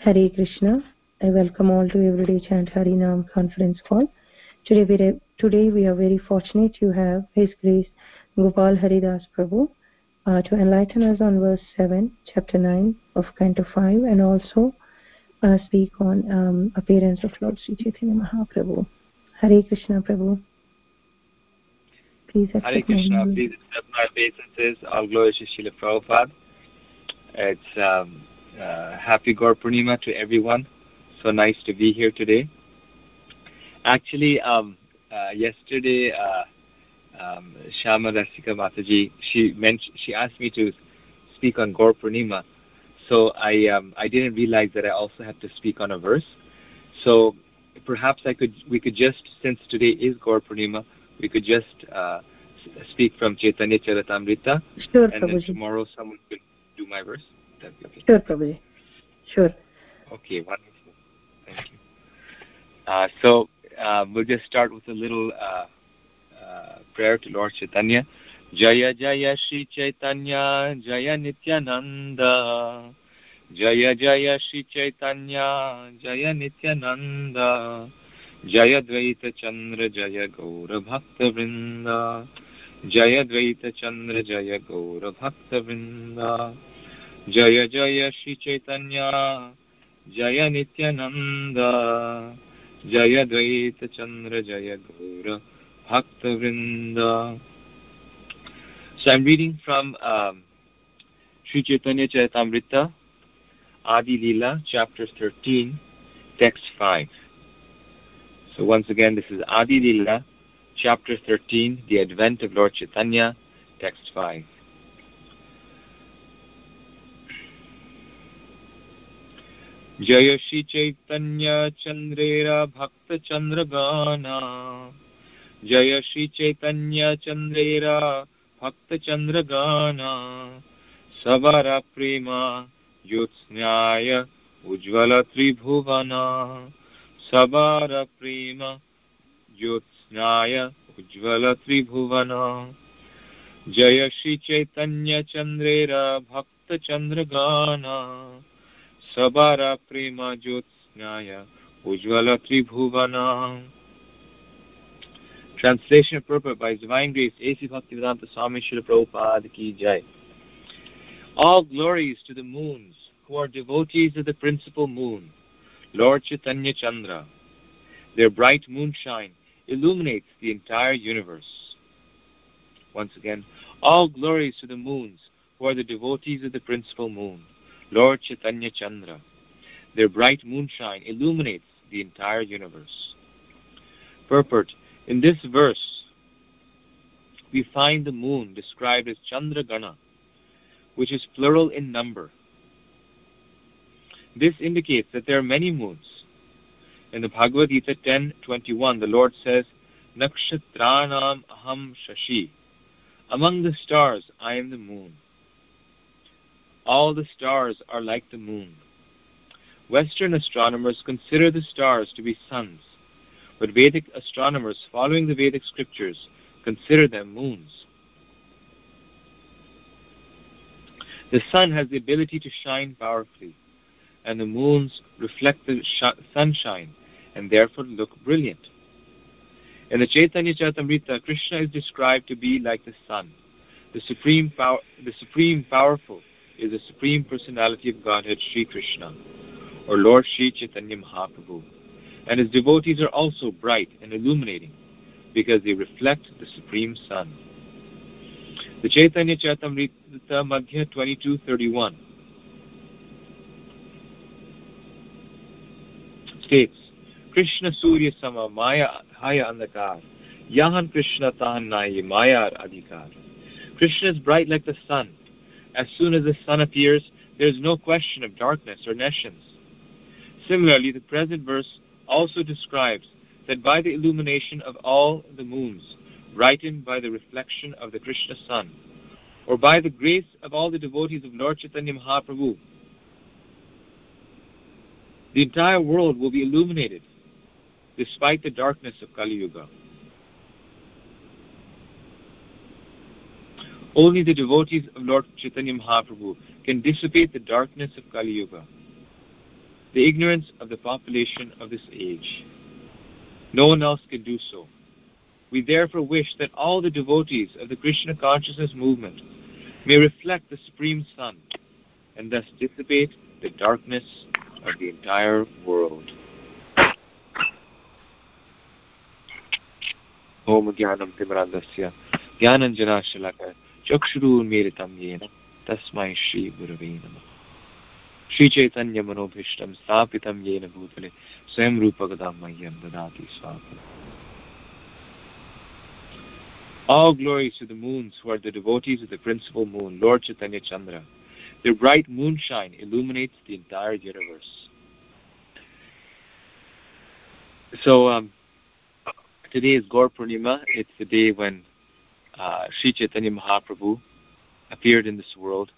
Hare Krishna. I welcome all to Everyday Chant Harinam conference call. Today we, today we are very fortunate to have His Grace Gopal Haridas Prabhu uh, to enlighten us on verse 7, chapter 9 of Canto 5 and also uh, speak on um, appearance of Lord Sri Chaitanya Mahaprabhu. Hare Krishna Prabhu. Please Hare Krishna, please accept my obeisances. All glory to Srila Prabhupada. It's um, uh, happy Gaur Purnima to everyone. So nice to be here today. Actually, um, uh, yesterday, uh, um, Shama Rasika Mataji, she mentioned, she asked me to speak on Gaur Purnima. So I, um, I didn't realize that I also have to speak on a verse. So perhaps I could, we could just, since today is Gaur Purnima, we could just uh, speak from Chaitanya Charitamrita. Sure, and then tomorrow someone could do my verse. Sure, probably. Sure. Okay, wonderful. Thank you. Uh, so uh, we'll just start with a little uh, uh, prayer to Lord Chaitanya. Jaya Jaya Shri Chaitanya Jaya Nityananda Jaya Jaya Shri Chaitanya Jaya Nityananda Jaya Dvaita Chandra Jaya Gaura Bhakta Vrinda Jaya Dvaita Chandra Jaya Gaura Bhakta Vrinda जय जय श्री चैतन्य जय नित्यानंद जय द्वैत चंद्र जय गौर भक्त वृंद So I'm reading from um, Sri Chaitanya Charitamrita, Adi Lila, chapter 13, text 5. So once again, this is Adi Lila, chapter 13, the advent of Lord Chaitanya, text 5. जय श्री चैतन्य चन्द्रेरा भक्त चंद्र गाना जय श्री चैतन्य चन्द्रेरा गाना सवर प्रेमा ज्योत्स्नाय उज्ज्वलत्रिभुवना सवार प्रेम ज्योत्स्नाय उज्ज्वलत्रिभुवना जय श्री चैतन्य चंद्रेरा भक्त चंद्र गाना भक्त चंद्र गान सवार प्रेम ज्योत्स्नाय उज्ज्वल त्रिभुवन Translation purport by His Divine Grace A.C. Bhaktivedanta Swami Srila Prabhupada Ki Jai. All glories to the moons who are devotees of the principal moon Lord Chaitanya Chandra. Their bright moonshine illuminates the entire universe. Once again, all glories to the moons who are the devotees of the principal moon, Lord Chaitanya Chandra. Their bright moonshine illuminates the entire universe. Purport In this verse, we find the moon described as Chandra Gana, which is plural in number. This indicates that there are many moons. In the Bhagavad Gita 10.21, the Lord says, Nakshatranam aham shashi. Among the stars, I am the moon. All the stars are like the moon. Western astronomers consider the stars to be suns, but Vedic astronomers following the Vedic scriptures consider them moons. The sun has the ability to shine powerfully and the moons reflect the sh- sunshine and therefore look brilliant. In the Chaitanya Charitamrita, Krishna is described to be like the sun. The supreme, power, the supreme powerful is the supreme personality of Godhead, Sri Krishna, or Lord Sri Chaitanya Mahaprabhu. And his devotees are also bright and illuminating because they reflect the supreme sun. The Chaitanya Charitamrita Madhya 2231 states, Krishna Surya Sama Maya Haya Andakar. Yahan Krishna Tahan Maya Adhikar. Krishna is bright like the sun. As soon as the sun appears, there is no question of darkness or nescience. Similarly, the present verse also describes that by the illumination of all the moons, brightened by the reflection of the Krishna sun, or by the grace of all the devotees of Lord Chaitanya Mahaprabhu, the entire world will be illuminated despite the darkness of Kali Yuga. Only the devotees of Lord Chaitanya Mahaprabhu can dissipate the darkness of Kali Yuga, the ignorance of the population of this age. No one else can do so. We therefore wish that all the devotees of the Krishna consciousness movement may reflect the Supreme Sun and thus dissipate the darkness of the entire world. Om Gyanam Timrandasya Gyananjana Shalakaya चक्षुरुन्मीलितं येन तस्मै श्रीगुरवे नमः श्रीचैतन्यमनोभीष्टं स्थापितं येन भूतले स्वयं रूपगदां मह्यं ददाति स्वाहा All glories to the moons who are the devotees of the principal moon, Lord Chaitanya Chandra. Their bright moonshine illuminates the entire universe. So um, today is Gaur Purnima. It's the day when uh, Sri Chaitanya Mahaprabhu appeared in this world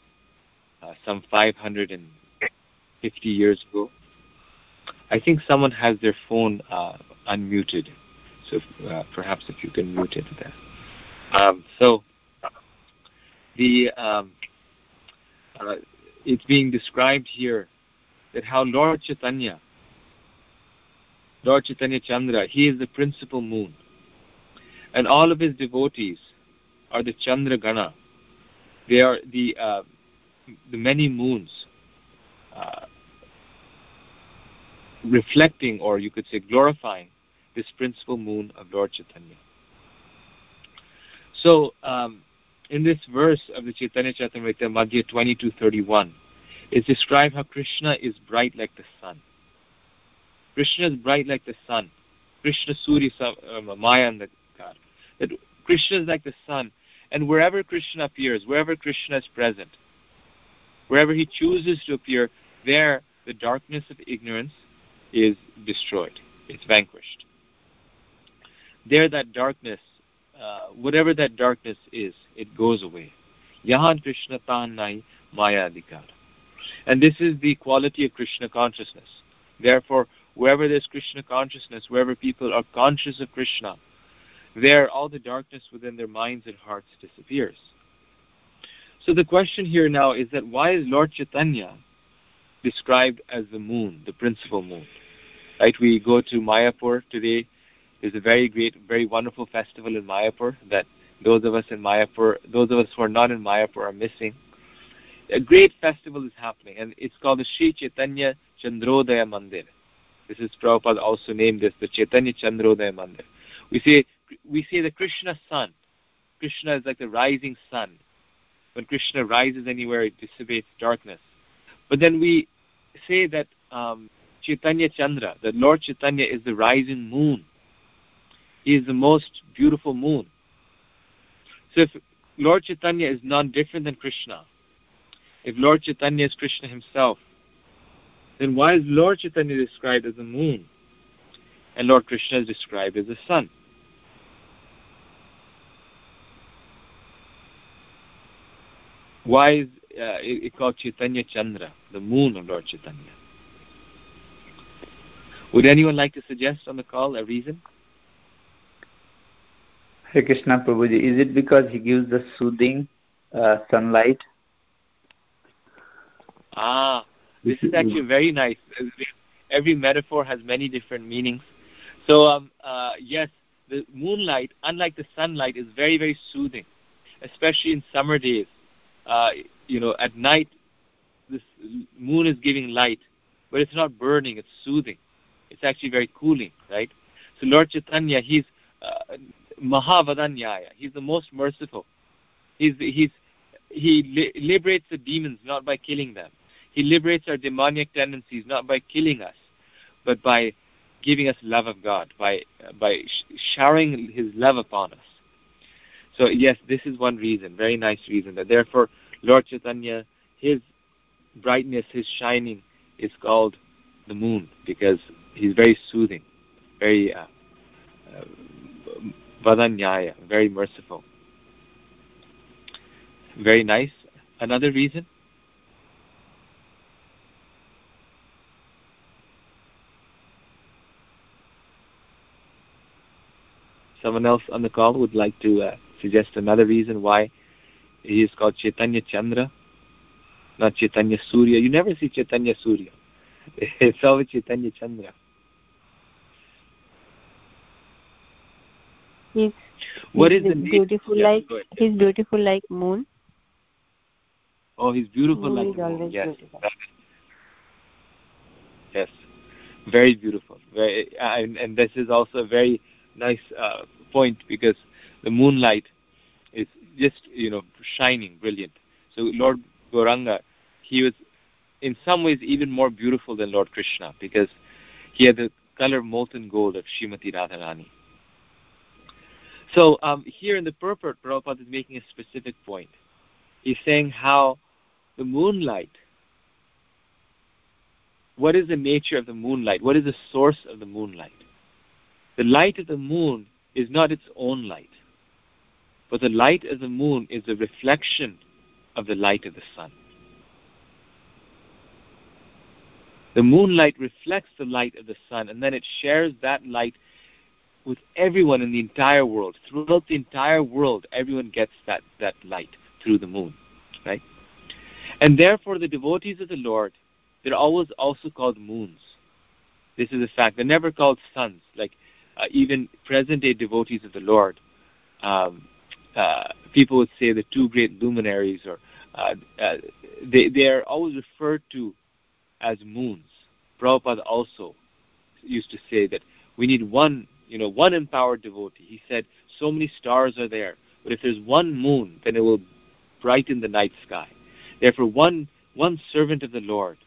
uh, some 550 years ago. I think someone has their phone uh, unmuted, so uh, perhaps if you can mute it there. Um, so the um, uh, it's being described here that how Lord Chaitanya, Lord Chaitanya Chandra, he is the principal moon, and all of his devotees are the Chandra Gana. They are the uh, the many moons, uh, reflecting, or you could say, glorifying this principal moon of Lord Chaitanya. So, um, in this verse of the Chaitanya Charitamrita, Madhya 22:31, it's described how Krishna is bright like the sun. Krishna is bright like the sun. Krishna um, Maya and the God. That Krishna is like the sun, and wherever Krishna appears, wherever Krishna is present, wherever he chooses to appear, there the darkness of ignorance is destroyed. It's vanquished. There that darkness uh, whatever that darkness is, it goes away. Yahan Krishna Tan Nai Maya Adhikar. And this is the quality of Krishna consciousness. Therefore, wherever there's Krishna consciousness, wherever people are conscious of Krishna, there all the darkness within their minds and hearts disappears. So the question here now is that why is Lord Chaitanya described as the moon, the principal moon? Right? We go to Mayapur today there's a very great, very wonderful festival in Mayapur that those of us in Mayapur, those of us who are not in Mayapur are missing. A great festival is happening, and it's called the Sri Chaitanya Chandrodaya Mandir. This is Prabhupada also named this the Chaitanya Chandrodaya Mandir. We say we say the Krishna sun. Krishna is like the rising sun. When Krishna rises anywhere, it dissipates darkness. But then we say that um, Chaitanya Chandra, that Lord Chaitanya is the rising moon. He is the most beautiful moon. So if Lord Chaitanya is none different than Krishna, if Lord Chaitanya is Krishna himself, then why is Lord Chaitanya described as the moon and Lord Krishna is described as the sun? Why is uh, it, it called Chaitanya Chandra, the moon of Lord Chaitanya? Would anyone like to suggest on the call a reason? Hare Krishna Prabhuji, is it because he gives the soothing uh, sunlight? Ah, this is actually very nice. Every metaphor has many different meanings. So, um, uh, yes, the moonlight, unlike the sunlight, is very, very soothing, especially in summer days. Uh, you know, at night, this moon is giving light, but it's not burning, it's soothing. It's actually very cooling, right? So Lord Chaitanya, he's uh, Mahavadanyaya. He's the most merciful. He's, he's, he li- liberates the demons not by killing them. He liberates our demoniac tendencies not by killing us, but by giving us love of God, by, by sh- showering His love upon us. So, yes, this is one reason, very nice reason, that therefore Lord Chaitanya, His brightness, His shining is called the moon because He's very soothing, very uh, uh, Vadanyaya, very merciful. Very nice. Another reason? Someone else on the call would like to uh, suggest another reason why he is called Chaitanya Chandra, not Chaitanya Surya. You never see Chaitanya Surya. it's always Chaitanya Chandra. He's, What he's is the name? beautiful like he's beautiful like moon. Oh, he's beautiful Moon like moon. Yes. beautiful. Yes. Very beautiful. Very, and, and this is also a very nice uh, point because the moonlight is just, you know, shining, brilliant. So Lord Gauranga, he was in some ways even more beautiful than Lord Krishna because he had the color molten gold of Srimati Radharani. So um, here in the purport, Prabhupada is making a specific point. He's saying how the moonlight, what is the nature of the moonlight? What is the source of the moonlight? The light of the moon is not its own light, but the light of the moon is a reflection of the light of the sun. The moonlight reflects the light of the sun, and then it shares that light with everyone in the entire world. Throughout the entire world, everyone gets that, that light through the moon. Right? And therefore the devotees of the Lord, they're always also called moons. This is a fact. They're never called suns. Like uh, even present day devotees of the Lord, um, people would say the two great luminaries, or uh, uh, they, they are always referred to as moons. Prabhupada also used to say that we need one, you know, one empowered devotee. He said so many stars are there, but if there's one moon, then it will brighten the night sky. Therefore, one one servant of the Lord,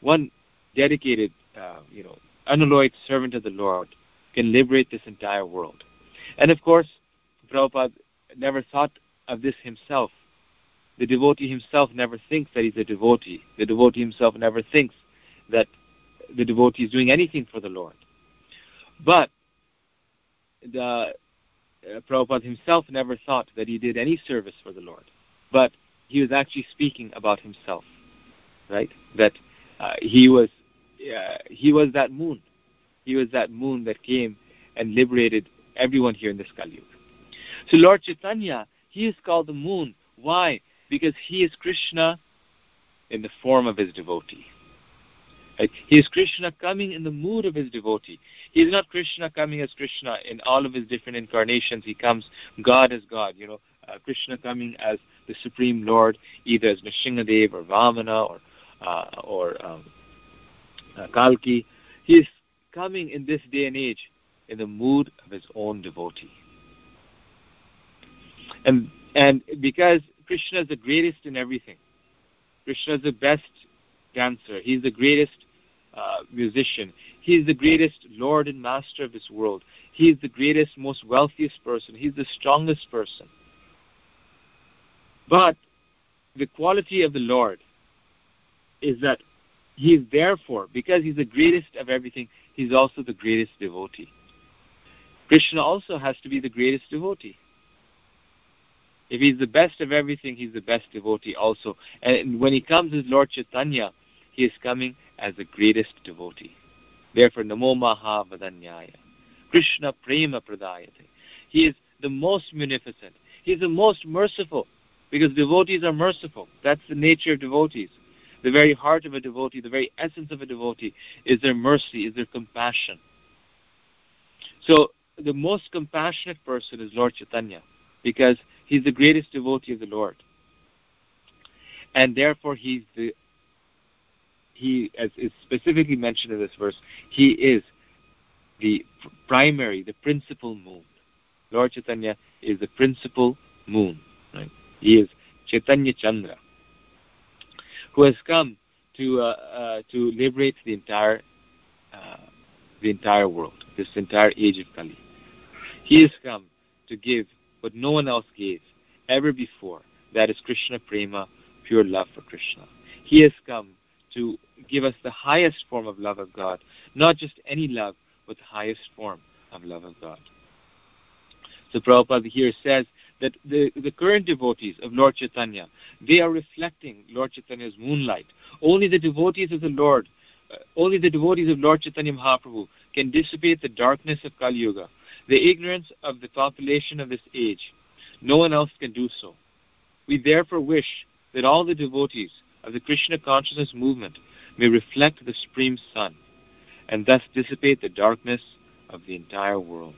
one dedicated, uh, you know, unalloyed servant of the Lord, can liberate this entire world. And of course, Prabhupada never thought of this himself. The devotee himself never thinks that he's a devotee. The devotee himself never thinks that the devotee is doing anything for the Lord. But the uh, Prabhupada himself never thought that he did any service for the Lord. But he was actually speaking about himself, right? That uh, he was uh, he was that moon. He was that moon that came and liberated everyone here in this Kali Yuga. So Lord Chaitanya, he is called the moon. Why? Because he is Krishna in the form of his devotee. He is Krishna coming in the mood of his devotee. He is not Krishna coming as Krishna in all of his different incarnations. He comes God as God. You know, uh, Krishna coming as the Supreme Lord, either as Nrsimhadev or Vamana or uh, or um, uh, Kalki. He is coming in this day and age in the mood of his own devotee. And and because Krishna is the greatest in everything, Krishna is the best dancer. He's the greatest uh, musician. He's the greatest Lord and Master of this world. He's the greatest, most wealthiest person. He's the strongest person. But the quality of the Lord is that he is therefore, because he's the greatest of everything, he's also the greatest devotee. Krishna also has to be the greatest devotee. If he's the best of everything, he's the best devotee also. And when he comes as Lord Chaitanya, he is coming as the greatest devotee. Therefore, Namo Maha Vadanyaya. Krishna Prema Pradayate. He is the most munificent. He is the most merciful because devotees are merciful. That's the nature of devotees. The very heart of a devotee, the very essence of a devotee is their mercy, is their compassion. So the most compassionate person is Lord Chaitanya because he's the greatest devotee of the Lord. And therefore he's the he as is specifically mentioned in this verse, he is the primary, the principal moon. Lord Chaitanya is the principal moon. Right? He is Chaitanya Chandra, who has come to uh, uh, to liberate the entire uh, the entire world, this entire age of Kali. He has come to give what no one else gave ever before. That is Krishna Prema, pure love for Krishna. He has come to give us the highest form of love of God, not just any love, but the highest form of love of God. So Prabhupada here says that the, the current devotees of Lord Chaitanya, they are reflecting Lord Chaitanya's moonlight. Only the devotees of the Lord, uh, only the devotees of Lord Chaitanya Mahaprabhu can dissipate the darkness of Kali Yuga, the ignorance of the population of this age. No one else can do so. We therefore wish that all the devotees of the Krishna consciousness movement, may reflect the Supreme Sun and thus dissipate the darkness of the entire world.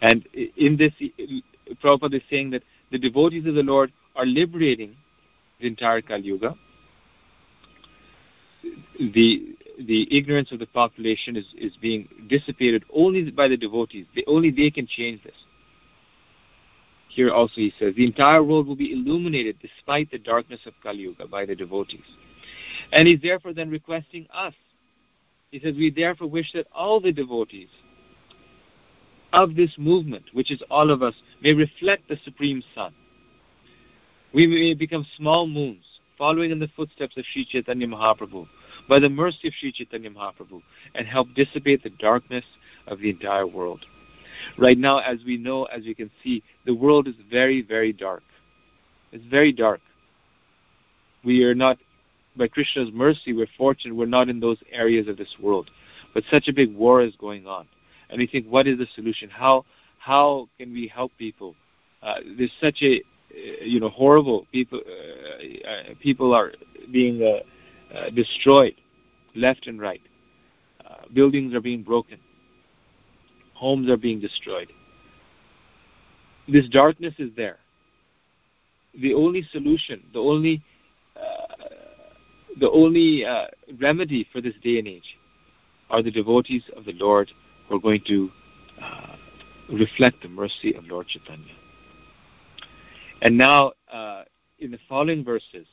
And in this, Prabhupada is saying that the devotees of the Lord are liberating the entire Kali Yuga. The the ignorance of the population is, is being dissipated only by the devotees. They, only they can change this. Here also he says, the entire world will be illuminated despite the darkness of Kali Yuga by the devotees. And he's therefore then requesting us. He says, we therefore wish that all the devotees of this movement, which is all of us, may reflect the Supreme Sun. We may become small moons, following in the footsteps of Sri Chaitanya Mahaprabhu, by the mercy of Sri Chaitanya Mahaprabhu, and help dissipate the darkness of the entire world. Right now, as we know, as you can see, the world is very, very dark. It's very dark. We are not, by Krishna's mercy, we're fortunate we're not in those areas of this world. But such a big war is going on. And we think, what is the solution? How, how can we help people? Uh, there's such a, you know, horrible people, uh, uh people are being uh, uh, destroyed left and right. buildings are being broken homes are being destroyed. This darkness is there. The only solution, the only, uh, the only uh, remedy for this day and age are the devotees of the Lord who are going to uh, reflect the mercy of Lord Chaitanya. And now, uh, in the following verses,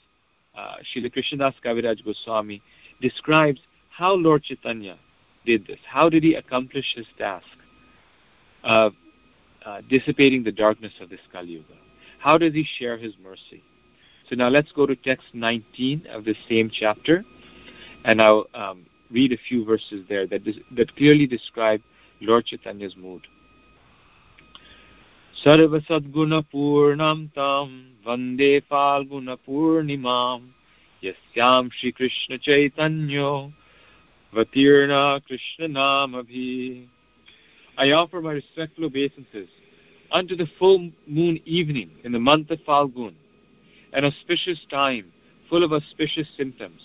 uh, Krishnadas Kaviraj Goswami describes how Lord Chaitanya did this. How did he accomplish his task? of uh, dissipating the darkness of this Kali Yuga. How does he share his mercy? So now let's go to text 19 of the same chapter, and I'll um, read a few verses there that, that clearly describe Lord Chaitanya's mood. सर्वसद्गुणपूर्णं तं वन्दे फाल्गुणपूर्णिमां यस्यां श्रीकृष्णचैतन्यो वतीर्ण कृष्णनामभिः I offer my respectful obeisances unto the full moon evening in the month of Falgun, an auspicious time full of auspicious symptoms,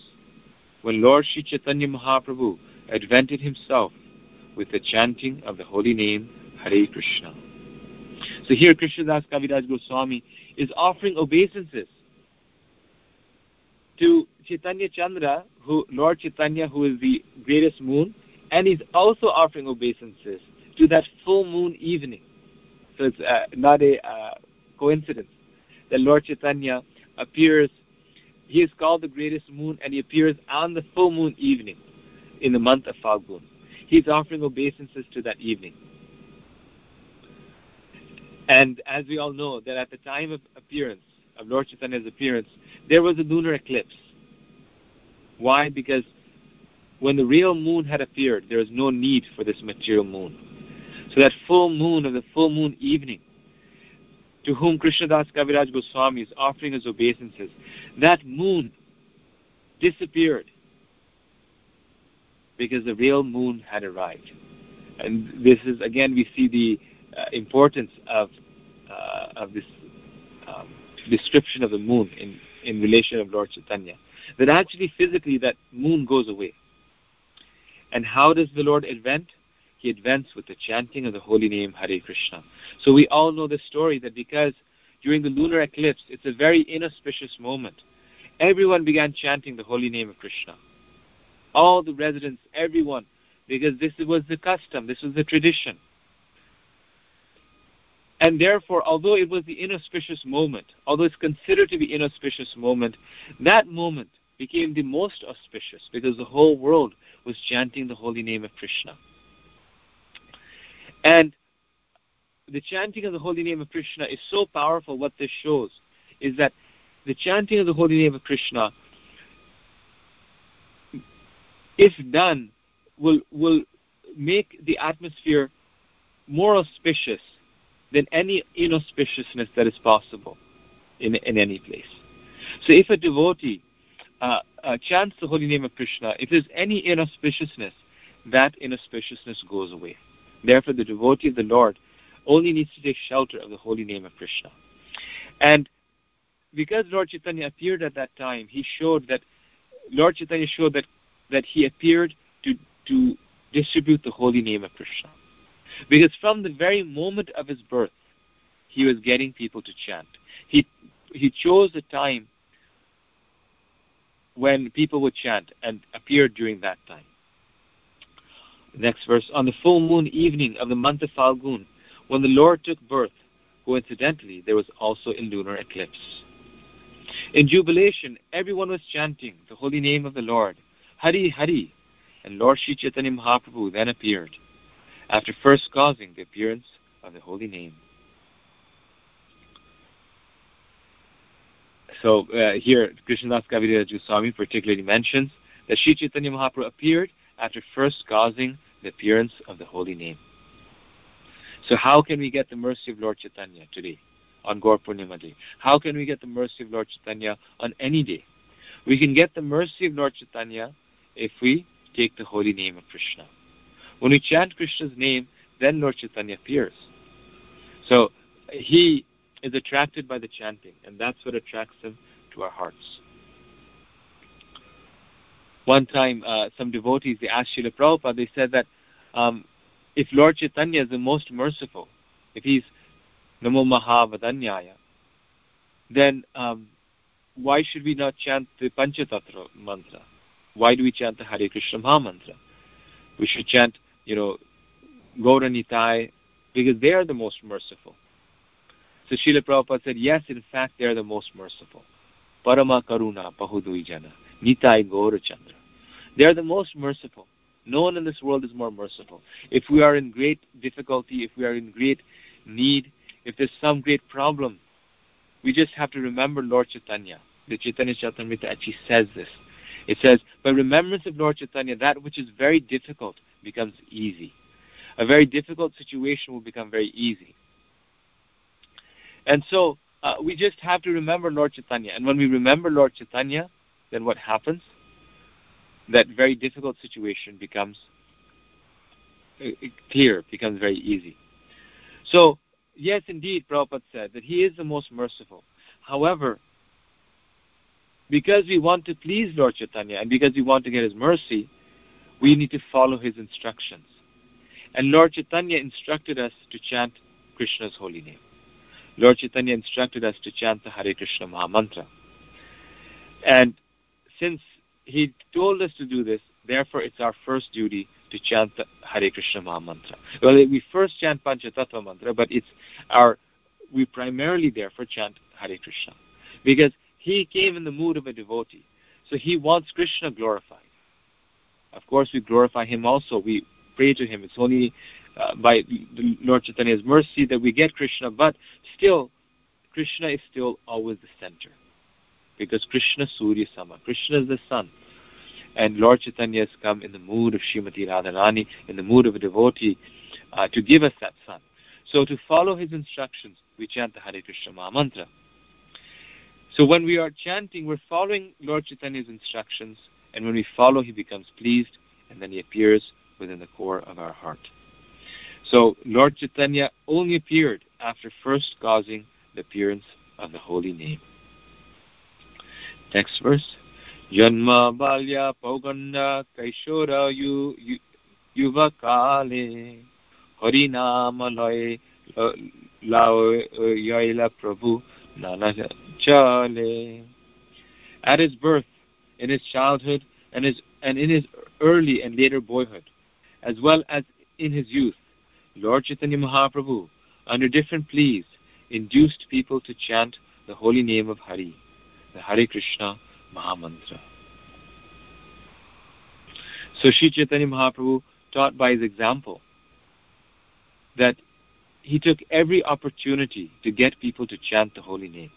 when Lord Sri Chaitanya Mahaprabhu advented himself with the chanting of the holy name Hare Krishna. So here Krishnadas Kaviraj Goswami is offering obeisances to Chaitanya Chandra, who Lord Chaitanya, who is the greatest moon, and he's also offering obeisances to that full moon evening. So it's uh, not a uh, coincidence that Lord Chaitanya appears. He is called the greatest moon, and he appears on the full moon evening in the month of Falgun. He's offering obeisances to that evening. And as we all know, that at the time of appearance, of Lord Chaitanya's appearance, there was a lunar eclipse. Why? Because when the real moon had appeared, there was no need for this material moon. So that full moon of the full moon evening, to whom Krishnadas Kaviraj Goswami is offering his obeisances, that moon disappeared because the real moon had arrived. And this is, again, we see the importance of, uh, of this um, description of the moon in, in relation of Lord Chaitanya. That actually physically that moon goes away. And how does the Lord advent? he advanced with the chanting of the holy name Hare Krishna. So we all know the story that because during the lunar eclipse, it's a very inauspicious moment, everyone began chanting the holy name of Krishna. All the residents, everyone, because this was the custom, this was the tradition. And therefore, although it was the inauspicious moment, although it's considered to be inauspicious moment, that moment became the most auspicious because the whole world was chanting the holy name of Krishna. And the chanting of the holy name of Krishna is so powerful. What this shows is that the chanting of the holy name of Krishna, if done, will will make the atmosphere more auspicious than any inauspiciousness that is possible in, in any place. So if a devotee uh, uh, chants the holy name of Krishna, if there's any inauspiciousness, that inauspiciousness goes away. Therefore, the devotee of the Lord only needs to take shelter of the holy name of Krishna. And because Lord Chaitanya appeared at that time, he showed that Lord Chaitanya showed that that he appeared to to distribute the holy name of Krishna. Because from the very moment of his birth, he was getting people to chant. He he chose a time when people would chant and appeared during that time. Next verse. On the full moon evening of the month of Falgun, when the Lord took birth, coincidentally, there was also a lunar eclipse. In jubilation, everyone was chanting the holy name of the Lord, Hari Hari, and Lord Sri Chaitanya Mahaprabhu then appeared, after first causing the appearance of the holy name. So uh, here, Krishnadas Kaviraj Goswami particularly mentions that Sri Chaitanya Mahaprabhu appeared after first causing the appearance of the holy name. So how can we get the mercy of Lord Chaitanya today on Gaur Purnima Day? How can we get the mercy of Lord Chaitanya on any day? We can get the mercy of Lord Chaitanya if we take the holy name of Krishna. When we chant Krishna's name, then Lord Chaitanya appears. So he is attracted by the chanting, and that's what attracts him to our hearts. One time, uh, some devotees they asked Srila Prabhupada. They said that um, if Lord Chaitanya is the most merciful, if he's Namo Mahavadanyaya, then um, why should we not chant the Panchatattva mantra? Why do we chant the Hare Krishna Maha mantra? We should chant, you know, Gauranitai, because they are the most merciful. So Srila Prabhupada said, yes, in fact, they are the most merciful. Parama Karuna Pahudui Jana, Nitai Gaura Chandra. They are the most merciful. No one in this world is more merciful. If we are in great difficulty, if we are in great need, if there's some great problem, we just have to remember Lord Chaitanya. The Chaitanya Charitamrita actually says this. It says, by remembrance of Lord Chaitanya, that which is very difficult becomes easy. A very difficult situation will become very easy. And so uh, we just have to remember Lord Chaitanya. And when we remember Lord Chaitanya, then what happens? That very difficult situation becomes uh, clear, becomes very easy. So, yes, indeed, Prabhupada said that he is the most merciful. However, because we want to please Lord Chaitanya and because we want to get his mercy, we need to follow his instructions. And Lord Chaitanya instructed us to chant Krishna's holy name. Lord Chaitanya instructed us to chant the Hare Krishna Maha Mantra. And since he told us to do this, therefore it's our first duty to chant the Hare Krishna Maha Mantra. Well, we first chant Panchatattva Mantra, but it's our, we primarily therefore chant Hare Krishna. Because he came in the mood of a devotee. So he wants Krishna glorified. Of course, we glorify him also. We pray to him. It's only uh, by the Lord Chaitanya's mercy that we get Krishna, but still, Krishna is still always the center. Because Krishna Surya Sama, Krishna is the sun. And Lord Chaitanya has come in the mood of Srimati Radharani, in the mood of a devotee, uh, to give us that sun. So to follow his instructions, we chant the Hare Krishna Maha Mantra. So when we are chanting, we're following Lord Chaitanya's instructions, and when we follow, he becomes pleased, and then he appears within the core of our heart. So Lord Chaitanya only appeared after first causing the appearance of the holy name. Next verse. Janma balya pauganda kaishora yu, yu, yuvakale harinama loy lao yaila prabhu nana chale. At his birth, in his childhood, and, his, and in his early and later boyhood, as well as in his youth, Lord Chaitanya Mahaprabhu, under different pleas, induced people to chant the holy name of Hari, the Hare Krishna Mahamantra. So Sri Chaitanya Mahaprabhu taught by his example that he took every opportunity to get people to chant the holy name.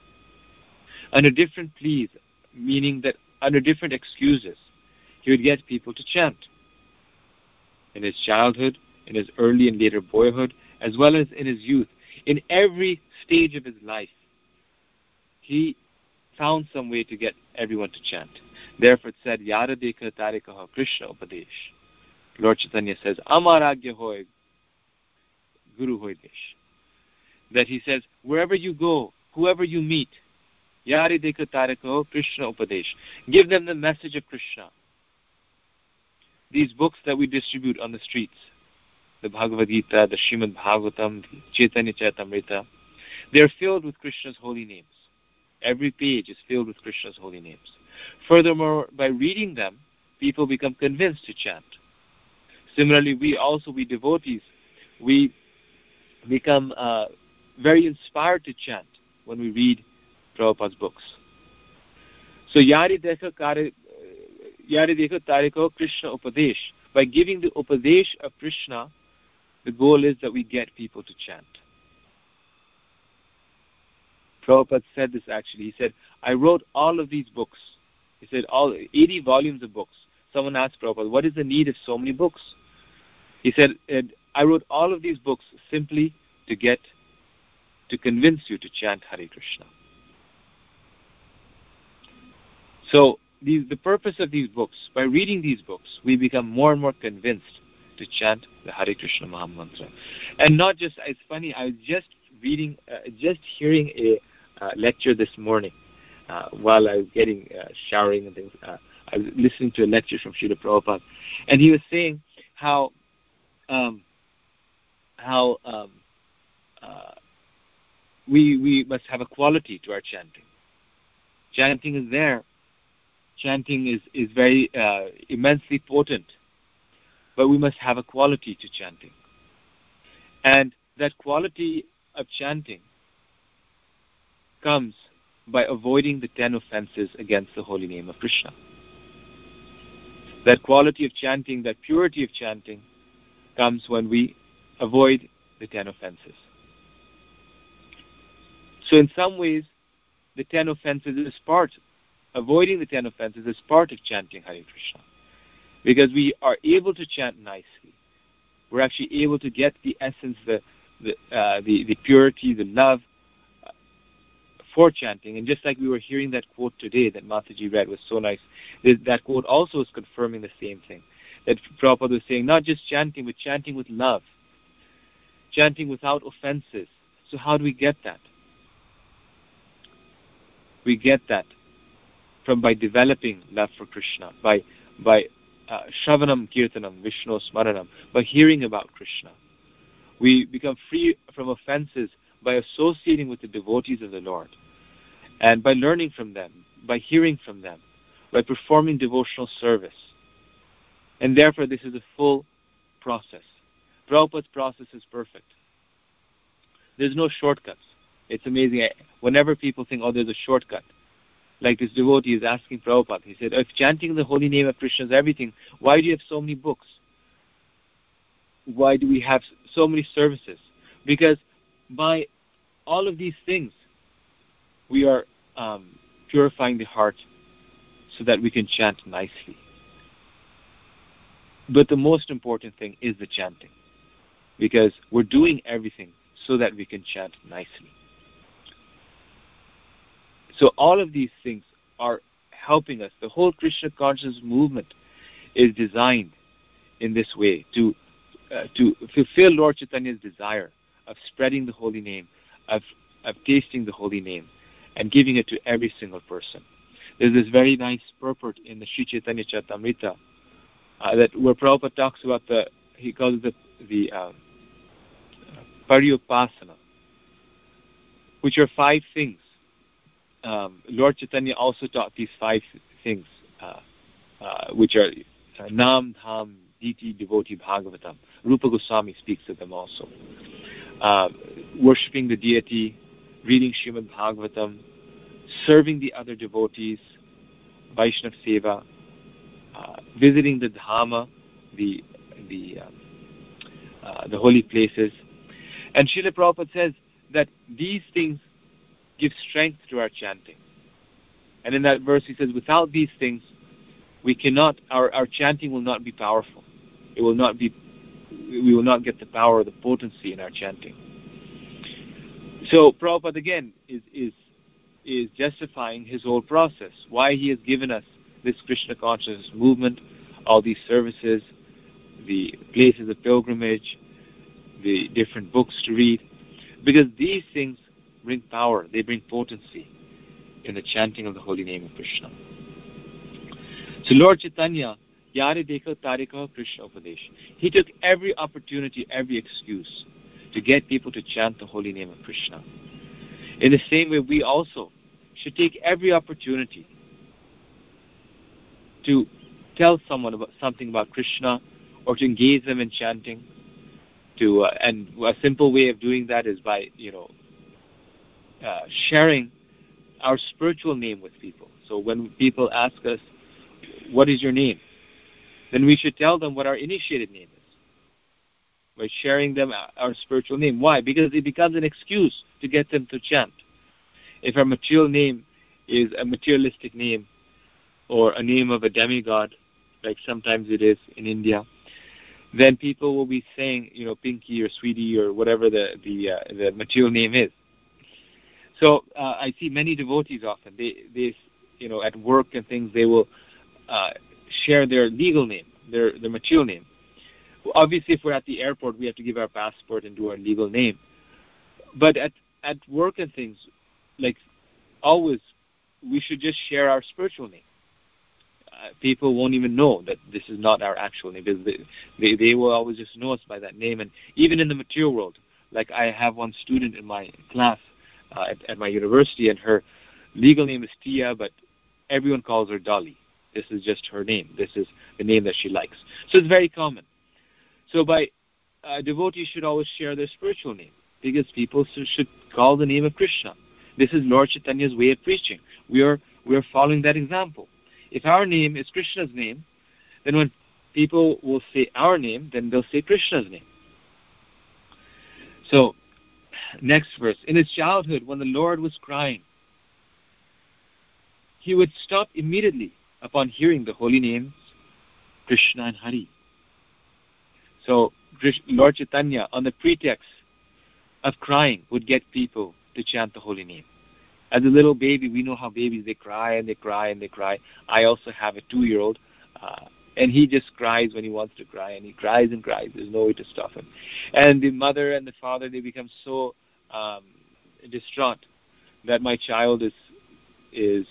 Under different pleas, meaning that under different excuses, he would get people to chant. In his childhood, in his early and later boyhood, as well as in his youth. In every stage of his life, he found some way to get everyone to chant. Therefore it said, Yara dekha tarikaha Krishna upadesh. Lord Chaitanya says, Amaragya hoy, Guru hoy desh. that he says, wherever you go, whoever you meet, Yari Dekho Tareko Krishna Upadesh. Give them the message of Krishna. These books that we distribute on the streets, the Bhagavad Gita, the Srimad Bhagavatam, the Chaitanya Charitamrita, they are filled with Krishna's holy names. Every page is filled with Krishna's holy names. Furthermore, by reading them, people become convinced to chant. Similarly, we also, we devotees, we become uh, very inspired to chant when we read Prabhupada's books. So Yari Dekha Yari Dekha Tariko Krishna Upadesh. By giving the Upadesh of Krishna, the goal is that we get people to chant. Prabhupada said this actually. He said, I wrote all of these books. He said, all 80 volumes of books. Someone asked Prabhupada, what is the need of so many books? He said, I wrote all of these books simply to get, to convince you to chant Hare Krishna. So the purpose of these books, by reading these books, we become more and more convinced to chant the Hare Krishna Maha Mantra. And not just, it's funny, I was just reading, uh, just hearing a uh, lecture this morning uh, while I was getting uh, showering and things. Uh, I was listening to a lecture from Srila Prabhupada, and he was saying how um, how um, uh, we we must have a quality to our chanting. Chanting is there. Chanting is is very uh, immensely potent, but we must have a quality to chanting, and that quality of chanting comes by avoiding the ten offenses against the holy name of Krishna. That quality of chanting, that purity of chanting, comes when we avoid the ten offenses. So, in some ways, the ten offenses is part, avoiding the ten offenses is part of chanting Hare Krishna. Because we are able to chant nicely. We're actually able to get the essence, the, the, uh, the, the purity, the love, for chanting. And just like we were hearing that quote today that Mataji read was so nice, that quote also is confirming the same thing. That Prabhupada was saying, not just chanting, but chanting with love, chanting without offenses. So how do we get that? We get that from by developing love for Krishna, by by uh, Shravanam Kirtanam, Vishnu Smaranam, by hearing about Krishna. We become free from offenses by associating with the devotees of the Lord, and by learning from them, by hearing from them, by performing devotional service. And therefore, this is a full process. Prabhupada's process is perfect. There's no shortcuts. It's amazing. Whenever people think, oh, there's a shortcut, like this devotee is asking Prabhupada, he said, if chanting the holy name of Krishna is everything, why do you have so many books? Why do we have so many services? Because by all of these things, we are um, purifying the heart so that we can chant nicely. But the most important thing is the chanting, because we're doing everything so that we can chant nicely. So all of these things are helping us. The whole Krishna consciousness movement is designed in this way to uh, to fulfill Lord Chaitanya's desire of spreading the holy name, of, of tasting the holy name, and giving it to every single person. There's this very nice purport in the Sri Chaitanya Charitamrita uh, that where Prabhupada talks about the, he calls it the, the um, Paryupasana, which are five things. Um, Lord Chaitanya also taught these five things, uh, uh, which are uh, Nam, Dham, Deity, Devotee, Bhagavatam. Rupa Goswami speaks of them also uh, worshipping the deity, reading Srimad Bhagavatam, serving the other devotees, Vaishnav Seva, uh, visiting the Dhamma, the the um, uh, the holy places. And Srila Prabhupada says that these things give strength to our chanting. And in that verse he says, without these things, we cannot, our, our chanting will not be powerful. It will not be we will not get the power, the potency in our chanting. So Prabhupada again is, is, is justifying his whole process, why he has given us this Krishna consciousness movement, all these services, the places of pilgrimage, the different books to read. Because these things bring power, they bring potency in the chanting of the holy name of Krishna. So Lord Chaitanya, Yare Dekha Tarika Krishna Upadesh. He took every opportunity, every excuse to get people to chant the holy name of Krishna. In the same way, we also should take every opportunity to tell someone about something about Krishna or to engage them in chanting. To uh, and a simple way of doing that is by you know uh, sharing our spiritual name with people. So when people ask us, "What is your name?" then we should tell them what our initiated name is by sharing them our spiritual name. Why? Because it becomes an excuse to get them to chant. If our material name is a materialistic name or a name of a demigod, like sometimes it is in India, then people will be saying, you know, Pinky or Sweetie or whatever the the uh, the material name is. So uh, I see many devotees often they they you know at work and things they will uh, share their legal name, their their material name. Obviously, if we're at the airport, we have to give our passport and do our legal name. But at at work and things, like always, we should just share our spiritual name. Uh, people won't even know that this is not our actual name because they, they, they will always just know us by that name. And even in the material world, like I have one student in my class uh, at, at my university, and her legal name is Tia, but everyone calls her Dolly. This is just her name. This is the name that she likes. So it's very common. So by uh, devotees should always share their spiritual name because people should call the name of Krishna. This is Lord Chaitanya's way of preaching. We are we are following that example. If our name is Krishna's name, then when people will say our name, then they'll say Krishna's name. So, next verse. In his childhood, when the Lord was crying, he would stop immediately upon hearing the holy names Krishna and Hari. So Lord Chaitanya, on the pretext of crying, would get people to chant the holy name. As a little baby, we know how babies they cry and they cry and they cry. I also have a two-year-old, uh, and he just cries when he wants to cry, and he cries and cries. There's no way to stop him. And the mother and the father they become so um, distraught that my child is is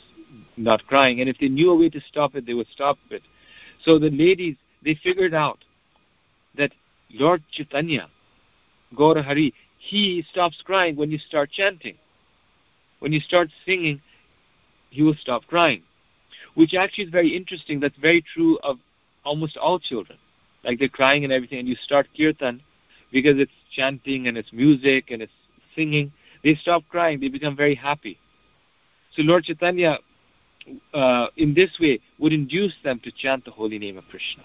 not crying. And if they knew a way to stop it, they would stop it. So the ladies, they figured out that Lord Chaitanya, Gaura he stops crying when you start chanting. When you start singing, he will stop crying. Which actually is very interesting. That's very true of almost all children. Like they're crying and everything, and you start kirtan because it's chanting and it's music and it's singing. They stop crying. They become very happy. So Lord Chaitanya uh, in this way would induce them to chant the holy name of Krishna.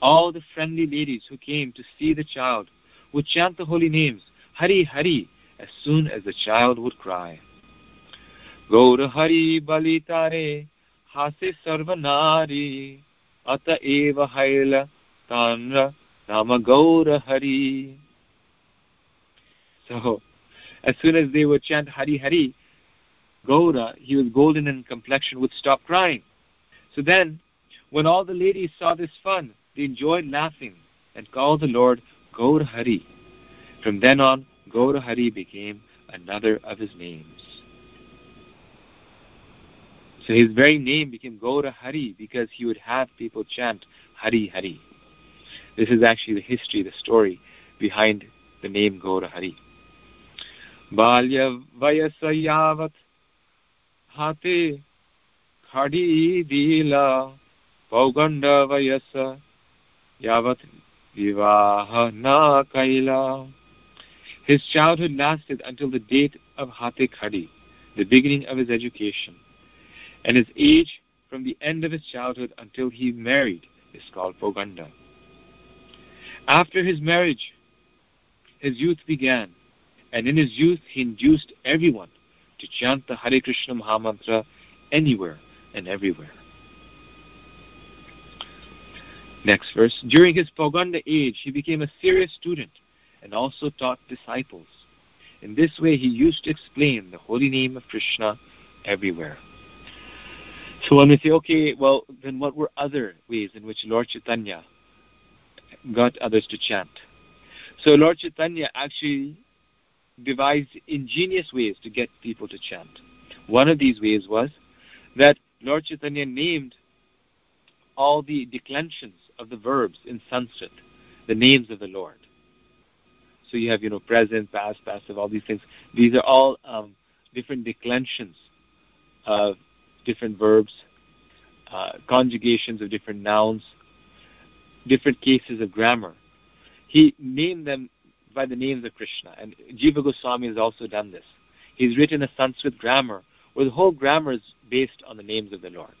All the friendly ladies who came to see the child would chant the holy names Hari Hari as soon as the child would cry. Gaur Hari Balitare Hase Sarva Nari Ata Eva Haila Tanra Ramagaura Hari. So, as soon as they would chant Hari Hari, Gaura, he was golden in complexion, would stop crying. So then, when all the ladies saw this fun, they enjoyed laughing and called the Lord Gaur Hari. From then on, Gaur Hari became another of his names. So his very name became Gaur Hari because he would have people chant Hari Hari. This is actually the history, the story behind the name Gaurahari. Balya Vayasayavat Hate Khadi Dila Pauganda Vayasa Yavat Vivaha Na Kaila. His childhood lasted until the date of Hate Khadi, the beginning of his education, and his age from the end of his childhood until he married is called Poganda. After his marriage, his youth began, and in his youth he induced everyone to chant the Hare Krishna Mahamantra anywhere and everywhere. Next verse. During his Poganda age, he became a serious student and also taught disciples. In this way, he used to explain the holy name of Krishna everywhere. So when we say, okay, well, then what were other ways in which Lord Chaitanya got others to chant? So Lord Chaitanya actually devised ingenious ways to get people to chant. One of these ways was that Lord Chaitanya named all the declensions of the verbs in Sanskrit, the names of the Lord. So you have, you know, present, past, passive, all these things. These are all um, different declensions of different verbs, uh, conjugations of different nouns, different cases of grammar. He named them by the names of Krishna, and Jiva Goswami has also done this. He's written a Sanskrit grammar where the whole grammar is based on the names of the Lord.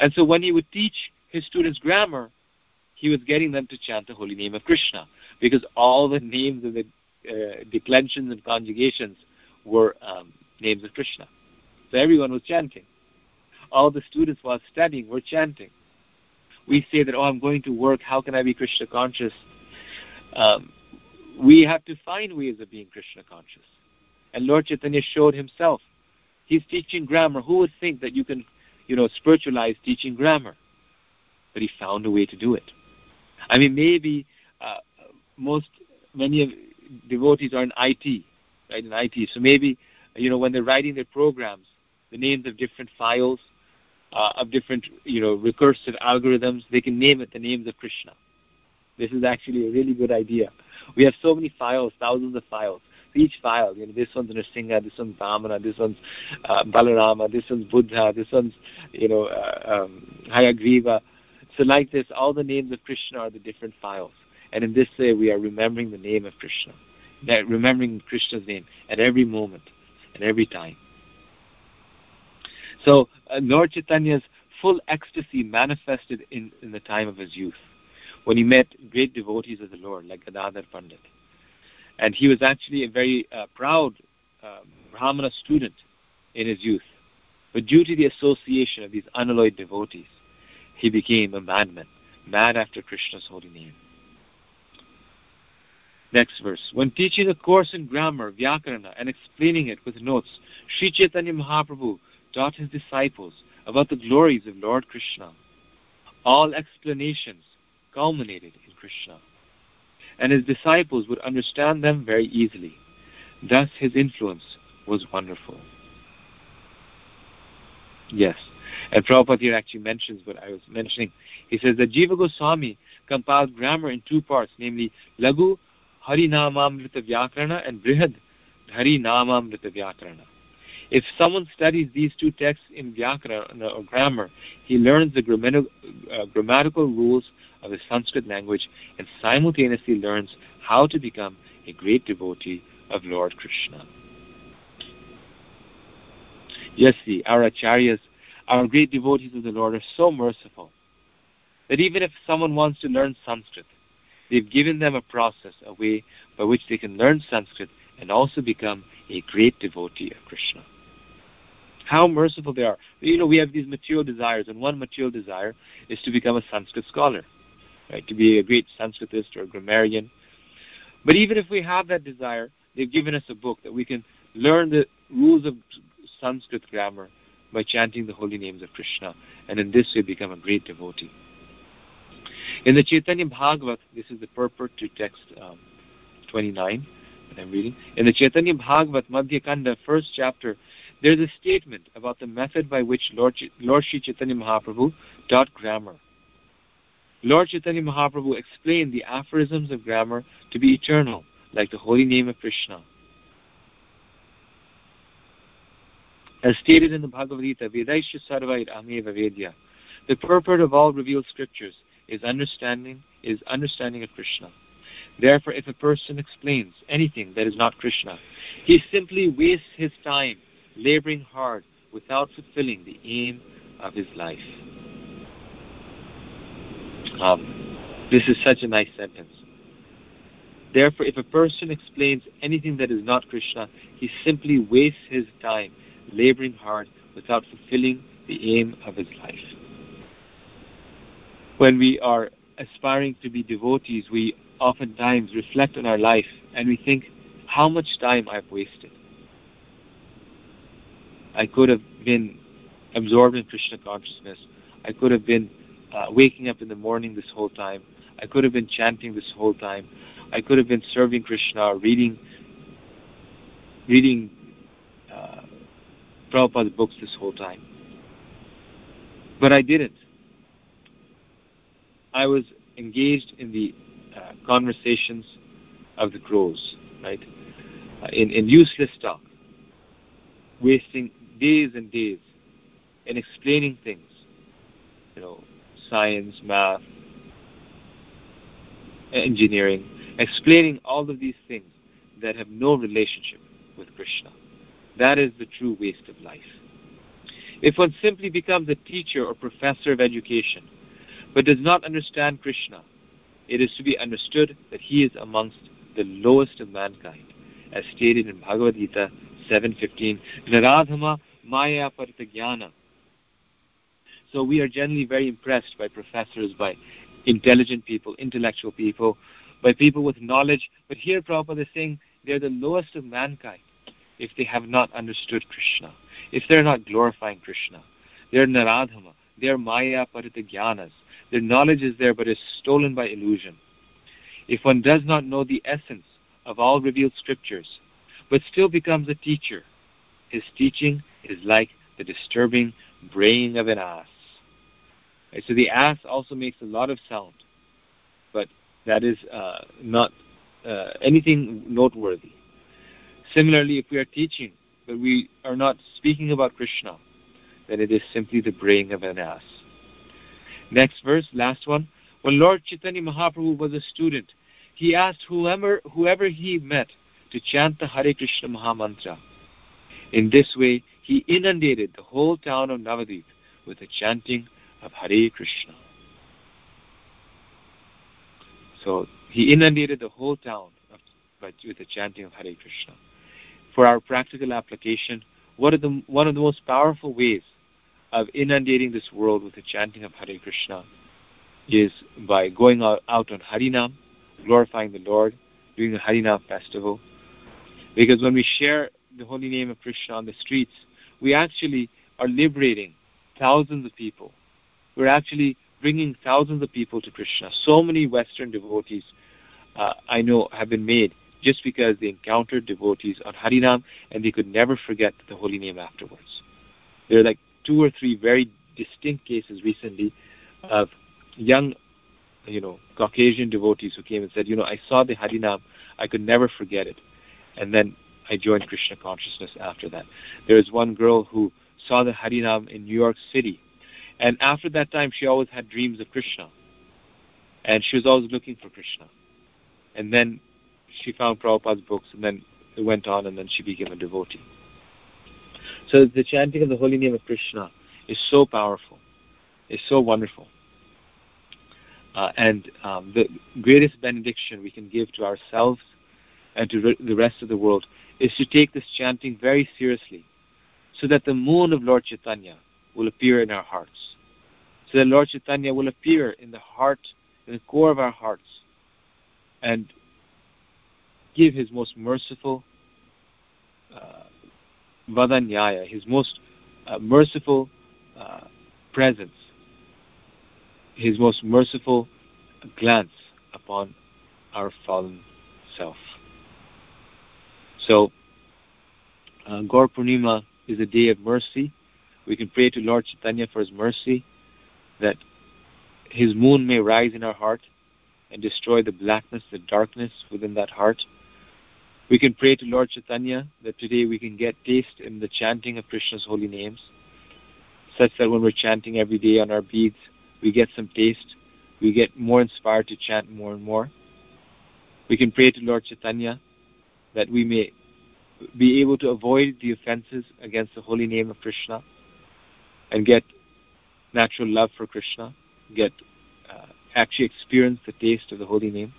And so when he would teach his students grammar, he was getting them to chant the holy name of Krishna because all the names of the uh, declensions and conjugations were um, names of Krishna. So everyone was chanting. All the students while studying were chanting. We say that, oh, I'm going to work, how can I be Krishna conscious? Um, we have to find ways of being Krishna conscious. And Lord Chaitanya showed himself. He's teaching grammar. Who would think that you can, you know, spiritualized teaching grammar? But he found a way to do it. I mean, maybe uh, most, many of devotees are in IT, right, in IT. So maybe, you know, when they're writing their programs, the names of different files, uh, of different, you know, recursive algorithms, they can name it the names of Krishna. This is actually a really good idea. We have so many files, thousands of files. Each file, you know, this one's Nrsimha, this one's Vamana, this one's uh, Balarama, this one's Buddha, this one's, you know, uh, um, Hayagriva. So like this, all the names of Krishna are the different files. And in this way, we are remembering the name of Krishna, remembering Krishna's name at every moment, at every time. So uh, Lord Chaitanya's full ecstasy manifested in, in the time of his youth, when he met great devotees of the Lord, like Gadadhar Pandit. And he was actually a very uh, proud uh, Brahmana student in his youth. But due to the association of these unalloyed devotees, he became a madman, mad after Krishna's holy name. Next verse. When teaching a course in grammar, Vyakarana, and explaining it with notes, Sri Chaitanya Mahaprabhu taught his disciples about the glories of Lord Krishna. All explanations culminated in Krishna, and his disciples would understand them very easily. Thus, his influence was wonderful. Yes, and Prabhupada here actually mentions what I was mentioning. He says that Jiva Goswami compiled grammar in two parts, namely Laghu Harinamamrita Vyakarana and Brihad Harinamamrita Vyakarana. If someone studies these two texts in Vyakarana or grammar, he learns the grammatical, uh, grammatical rules of the Sanskrit language and simultaneously learns how to become a great devotee of Lord Krishna. Yes, see, our acharyas, our great devotees of the Lord are so merciful that even if someone wants to learn Sanskrit, they've given them a process, a way by which they can learn Sanskrit and also become a great devotee of Krishna how merciful they are. You know, we have these material desires, and one material desire is to become a Sanskrit scholar, right? To be a great Sanskritist or a grammarian. But even if we have that desire, they've given us a book that we can learn the rules of Sanskrit grammar by chanting the holy names of Krishna, and in this way become a great devotee. In the Chaitanya Bhagavat, this is the purport to text um, 29 that I'm reading. In the Chaitanya Bhagavat, Madhya Kanda, first chapter, there is a statement about the method by which Lord, Lord Sri Chaitanya Mahaprabhu taught grammar. Lord Chaitanya Mahaprabhu explained the aphorisms of grammar to be eternal, like the holy name of Krishna. As stated in the Bhagavad Gita, Vedaisha Sarvair Ameva Vedya, the purport of all revealed scriptures is understanding is understanding of Krishna. Therefore, if a person explains anything that is not Krishna, he simply wastes his time laboring hard without fulfilling the aim of his life. Um, this is such a nice sentence. Therefore, if a person explains anything that is not Krishna, he simply wastes his time laboring hard without fulfilling the aim of his life. When we are aspiring to be devotees, we oftentimes reflect on our life and we think, how much time I've wasted. I could have been absorbed in Krishna consciousness. I could have been uh, waking up in the morning this whole time. I could have been chanting this whole time. I could have been serving Krishna, reading, reading uh, Prabhupada's books this whole time. But I didn't. I was engaged in the uh, conversations of the crows, right? Uh, in, in useless talk, wasting days and days in explaining things, you know, science, math, engineering, explaining all of these things that have no relationship with Krishna. That is the true waste of life. If one simply becomes a teacher or professor of education, but does not understand Krishna, it is to be understood that he is amongst the lowest of mankind, as stated in Bhagavad Gita 7.15, Naradhama Maya Paritagyana. So we are generally very impressed by professors, by intelligent people, intellectual people, by people with knowledge. But here Prabhupada is saying they're the lowest of mankind if they have not understood Krishna, if they're not glorifying Krishna. They're Naradhama, they're Maya Paritagyanas. Their knowledge is there but is stolen by illusion. If one does not know the essence of all revealed scriptures, but still becomes a teacher, his teaching is like the disturbing braying of an ass. Right, so the ass also makes a lot of sound, but that is uh, not uh, anything noteworthy. Similarly, if we are teaching, but we are not speaking about Krishna, then it is simply the braying of an ass. Next verse, last one. When Lord Chaitanya Mahaprabhu was a student, he asked whoever, whoever he met to chant the Hare Krishna Mahamantra. In this way, he inundated the whole town of Navadvip with the chanting of Hare Krishna. So he inundated the whole town of, with the chanting of Hare Krishna. For our practical application, one of the, one of the most powerful ways of inundating this world with the chanting of Hare Krishna is by going out, out on Harinam, glorifying the Lord, doing the Harinam festival. Because when we share the holy name of Krishna on the streets, we actually are liberating thousands of people. We're actually bringing thousands of people to Krishna. So many Western devotees uh, I know have been made just because they encountered devotees on Harinam and they could never forget the holy name afterwards. There are like two or three very distinct cases recently of young, you know, Caucasian devotees who came and said, you know, I saw the Harinam, I could never forget it. And then I joined Krishna consciousness after that. There was one girl who saw the Harinam in New York City. And after that time, she always had dreams of Krishna. And she was always looking for Krishna. And then she found Prabhupada's books, and then it went on, and then she became a devotee. So the chanting of the holy name of Krishna is so powerful, is so wonderful. Uh, and um, the greatest benediction we can give to ourselves and to re- the rest of the world is to take this chanting very seriously so that the moon of Lord Chaitanya will appear in our hearts. So that Lord Chaitanya will appear in the heart, in the core of our hearts, and give his most merciful uh, vadanyaya, his most uh, merciful uh, presence, his most merciful glance upon our fallen self. So, uh, Gaur Purnima is a day of mercy. We can pray to Lord Chaitanya for his mercy, that his moon may rise in our heart and destroy the blackness, the darkness within that heart. We can pray to Lord Chaitanya that today we can get taste in the chanting of Krishna's holy names, such that when we're chanting every day on our beads, we get some taste, we get more inspired to chant more and more. We can pray to Lord Chaitanya that we may be able to avoid the offenses against the holy name of Krishna and get natural love for Krishna, get uh, actually experience the taste of the holy name.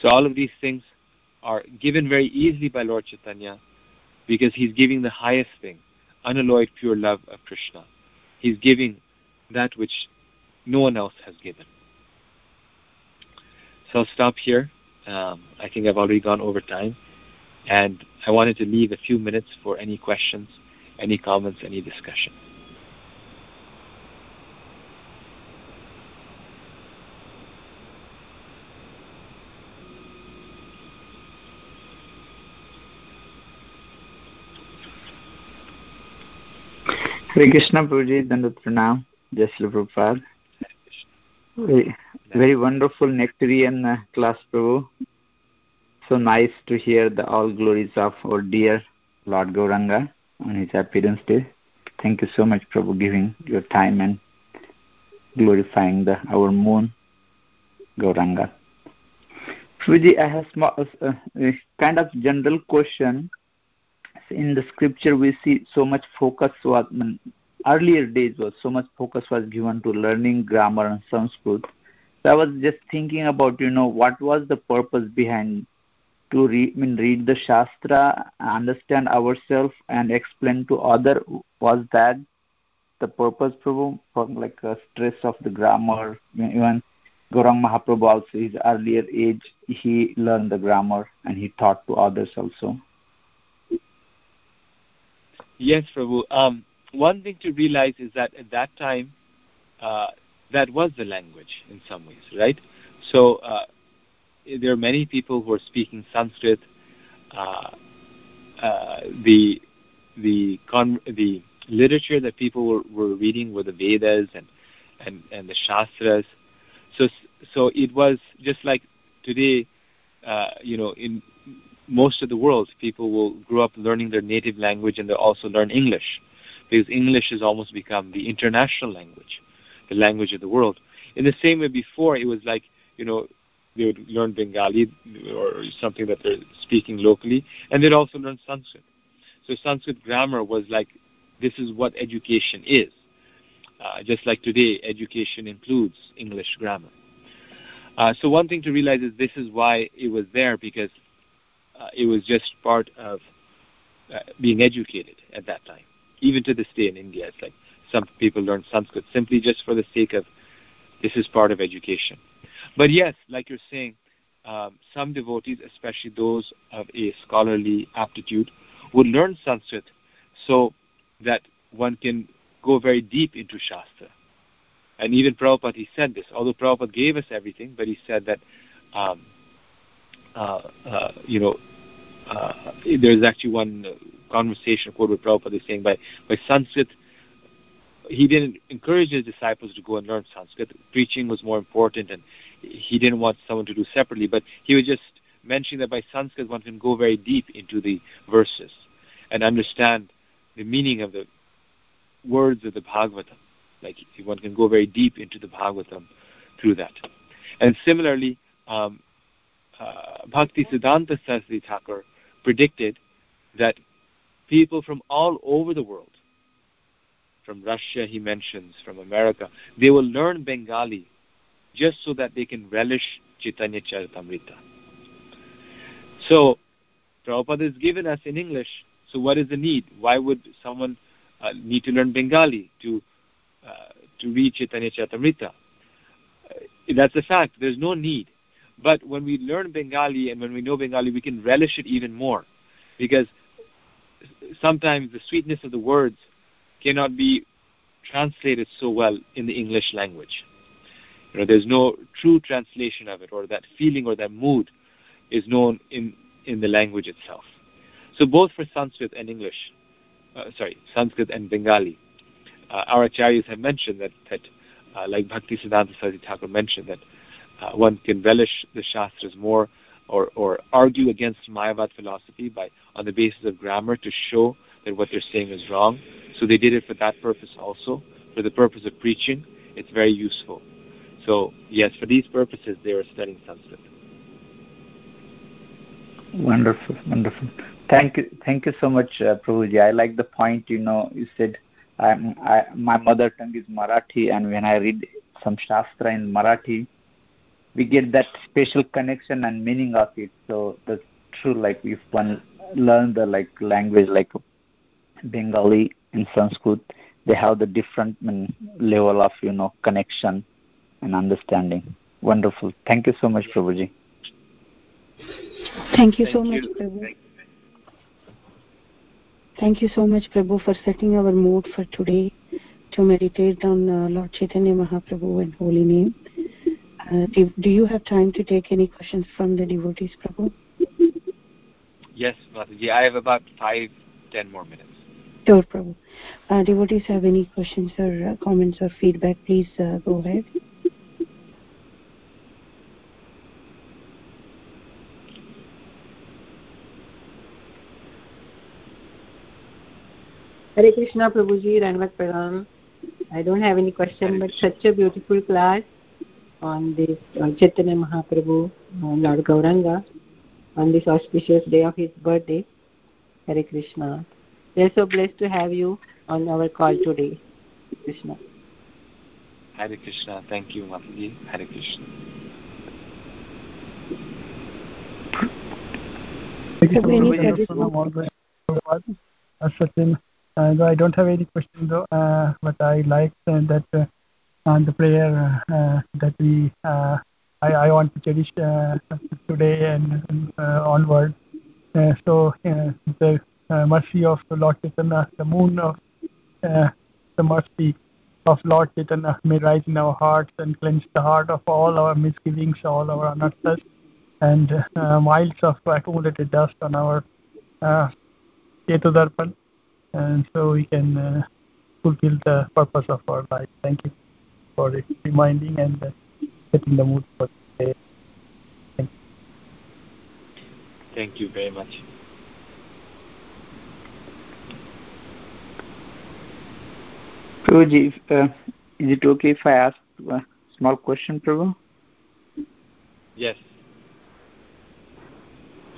So all of these things are given very easily by Lord Chaitanya because he's giving the highest thing, unalloyed pure love of Krishna. He's giving that which no one else has given. So I'll stop here. Um, I think I've already gone over time. And I wanted to leave a few minutes for any questions, any comments, any discussion. Hare Krishna Puji Dandatranam, Jasla Prabhupada. Very, very wonderful nectarian uh, class, Prabhu. So nice to hear the all glories of our dear Lord Gauranga on his appearance day. Thank you so much, Prabhu, for giving your time and glorifying the our moon, Gauranga. Prabhuji, I have small, uh, a kind of general question. In the scripture, we see so much focus was earlier days was so much focus was given to learning grammar and Sanskrit. So I was just thinking about you know what was the purpose behind to read, I mean, read the Shastra, understand ourselves, and explain to other. Was that the purpose, Prabhu, for like a stress of the grammar? Even Gaurang Mahaprabhu also, his earlier age, he learned the grammar and he taught to others also. Yes, Prabhu. Um, one thing to realize is that at that time, uh, that was the language in some ways, right? So uh, there are many people who are speaking Sanskrit. Uh, uh, the the con- the literature that people were, were reading were the Vedas and, and, and the Shastras. So so it was just like today, uh, you know, in most of the world, people will grow up learning their native language and they also learn English, because English has almost become the international language, the language of the world. In the same way, before it was like you know they would learn Bengali or something that they're speaking locally, and they'd also learn Sanskrit. So Sanskrit grammar was like, this is what education is. Uh, just like today, education includes English grammar. Uh, so one thing to realize is this is why it was there because uh, it was just part of uh, being educated at that time. Even to this day in India, it's like some people learn Sanskrit simply just for the sake of this is part of education. But yes, like you're saying, um, some devotees, especially those of a scholarly aptitude, would learn Sanskrit so that one can go very deep into Shastra. And even Prabhupada, he said this, although Prabhupada gave us everything, but he said that, um, uh, uh, you know, uh, there's actually one conversation quote with Prabhupada saying by, by Sanskrit he didn't encourage his disciples to go and learn Sanskrit. Preaching was more important, and he didn't want someone to do separately. But he was just mentioning that by Sanskrit one can go very deep into the verses and understand the meaning of the words of the Bhagavatam. Like one can go very deep into the Bhagavatam through that. And similarly, um, uh, Bhakti Siddhanta Saraswati Thakur predicted that people from all over the world from Russia, he mentions, from America, they will learn Bengali just so that they can relish Chaitanya Charitamrita. So, Prabhupada is given us in English, so what is the need? Why would someone uh, need to learn Bengali to uh, to read Chaitanya Charitamrita? Uh, that's a fact. There's no need. But when we learn Bengali and when we know Bengali, we can relish it even more. Because sometimes the sweetness of the words cannot be translated so well in the English language. You know, there's no true translation of it, or that feeling or that mood is known in, in the language itself. So both for Sanskrit and English, uh, sorry, Sanskrit and Bengali, uh, our acharyas have mentioned that, that uh, like Bhakti Siddhanta Saraswati Thakur mentioned, that uh, one can relish the Shastras more or, or argue against Mayavad philosophy by on the basis of grammar to show that what they're saying is wrong. So they did it for that purpose also. For the purpose of preaching, it's very useful. So yes, for these purposes, they were studying Sanskrit. Wonderful, wonderful. Thank you, thank you so much, uh, Prabhuji. I like the point. You know, you said I'm, I, my mother tongue is Marathi, and when I read some Shastra in Marathi, we get that special connection and meaning of it. So that's true. Like if one learn the like language like Bengali and Sanskrit, they have the different level of you know connection and understanding. Wonderful. Thank you so much, Prabhuji. Thank you Thank so you. much, Prabhu. Thank you so much, Prabhu, for setting our mood for today to meditate on uh, Lord Chaitanya Mahaprabhu and holy name. Uh, do, do, you have time to take any questions from the devotees, Prabhu? Yes, Mataji. I have about five, ten more minutes. Sure, Prabhu. Uh, devotees have any questions or uh, comments or feedback, please uh, go ahead. Hare Krishna Prabhuji, Dandavat Pranam. I don't have any question, but such a beautiful class on this uh, Chaitanya Mahaprabhu, uh, Lord Gauranga, on this auspicious day of his birthday. Hare Krishna. We are so blessed to have you on our call today. Krishna. Hare Krishna. Thank you, Mataji. Hare Krishna. Thank you so much. Uh, though I don't have any question though, uh, but I like uh, that uh, on the prayer uh, that we uh, I, I want to cherish uh, today and, and uh, onward. Uh, so uh, the uh, mercy of Lord Chaitanya, the moon of uh, the mercy of Lord Chaitanya may rise in our hearts and cleanse the heart of all our misgivings, all our anarthas, and uh, miles of accumulated dust on our uh, Chetodarpan and so we can uh, fulfill the purpose of our life. Thank you for reminding and uh, setting the mood for today. Thank you. Thank you very much. Prabhuji, uh, is it okay if I ask a small question, Prabhu? Yes.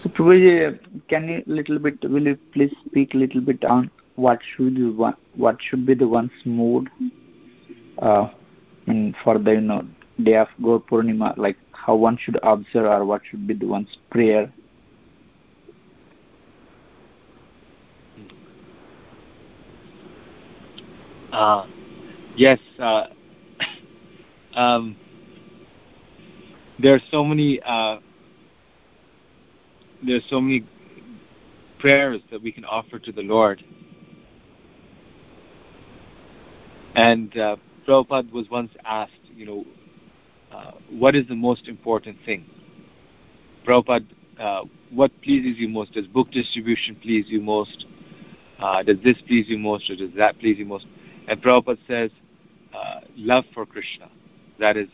So, Prabhuji, can you little bit? Will you please speak a little bit on what should be one, what should be the one's mood uh, in for the you know day of Gaur Purnima, like how one should observe or what should be the one's prayer. Uh, yes. Uh, um, there are so many. Uh, there are so many prayers that we can offer to the Lord And uh, Prabhupada was once asked, you know, uh, what is the most important thing? Prabhupada, uh, what pleases you most? Does book distribution please you most? Uh, does this please you most, or does that please you most? And Prabhupada says, uh, love for Krishna. That is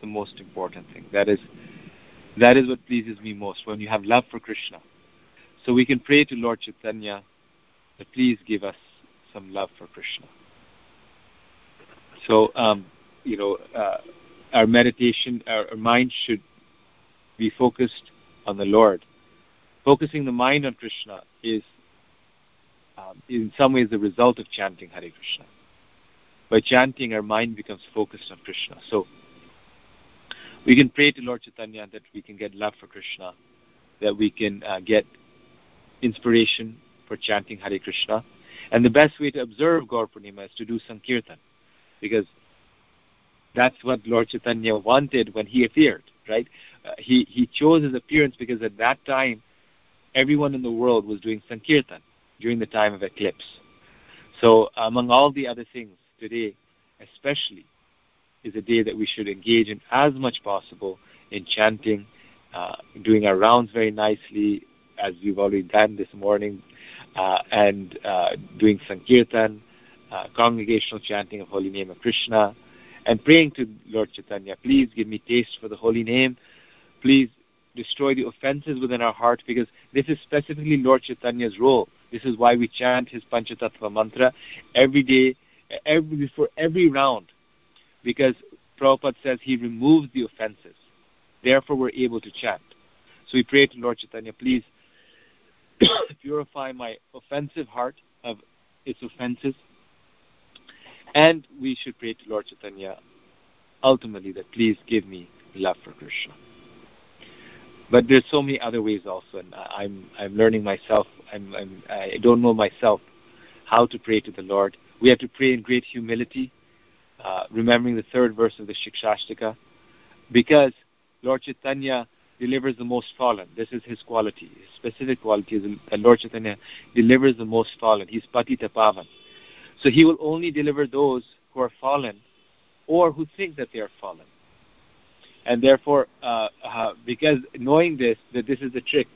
the most important thing. That is that is what pleases me most. When you have love for Krishna, so we can pray to Lord Chaitanya that please give us some love for Krishna. So, um, you know, uh, our meditation, our, our, mind should be focused on the Lord. Focusing the mind on Krishna is, um, in some ways, the result of chanting Hare Krishna. By chanting, our mind becomes focused on Krishna. So, we can pray to Lord Chaitanya that we can get love for Krishna, that we can uh, get inspiration for chanting Hare Krishna. And the best way to observe Gaur Purnima is to do Sankirtan because that's what Lord Chaitanya wanted when he appeared, right? Uh, he, he chose his appearance because at that time, everyone in the world was doing Sankirtan during the time of eclipse. So, among all the other things, today, especially, is a day that we should engage in as much possible in chanting, uh, doing our rounds very nicely, as we've already done this morning, uh, and uh, doing Sankirtan, uh, congregational chanting of holy name of Krishna, and praying to Lord Chaitanya, please give me taste for the holy name. Please destroy the offenses within our heart because this is specifically Lord Chaitanya's role. This is why we chant his Panchatattva mantra every day, every before every round, because Prabhupada says he removes the offenses. Therefore, we're able to chant. So we pray to Lord Chaitanya, please purify my offensive heart of its offenses and we should pray to Lord Chaitanya ultimately that please give me love for Krishna. But there's so many other ways also, and I'm I'm learning myself. I'm, I'm I don't know myself how to pray to the Lord. We have to pray in great humility, uh, remembering the third verse of the Shikshashtaka, because Lord Chaitanya delivers the most fallen. This is his quality. His specific quality is that Lord Chaitanya delivers the most fallen. He's Patita Pavan. So he will only deliver those who are fallen or who think that they are fallen. And therefore, uh, uh, because knowing this, that this is the trick,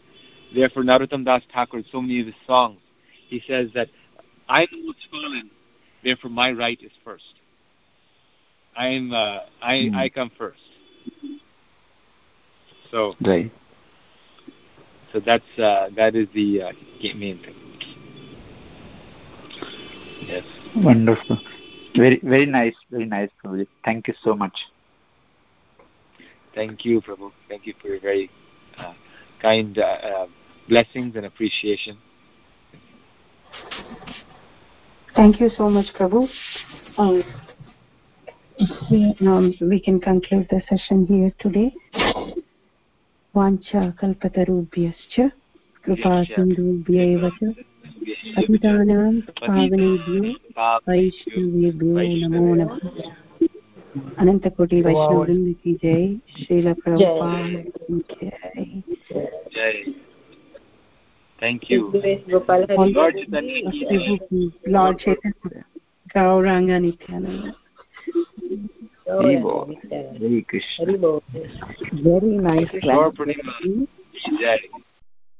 therefore Narottam Das Thakur, so many of his songs, he says that I know what's fallen, therefore my right is first. I'm uh, I Mm. I come first. So Right. so that's uh, that is the uh, main thing. Yes. Wonderful. Very very nice. Very nice, Prabhuji. Thank you so much. Thank you, Prabhu. Thank you for your very uh, kind uh, uh, blessings and appreciation. Thank you so much, Prabhu. Um, we, um, we can conclude the session here today. वाञ्छा कल्पतरुभ्यश्च कृपा सिन्धुभ्य एव च पतितानां पावनेभ्यो वैष्णवेभ्यो नमो नमः अनन्तकोटि वैष्णववृन्द की जय श्रीलप्रभुपाद Thank you. Lord Chaitanya, Gauranga Nityananda. Hare Krishna. Very nice. Jai.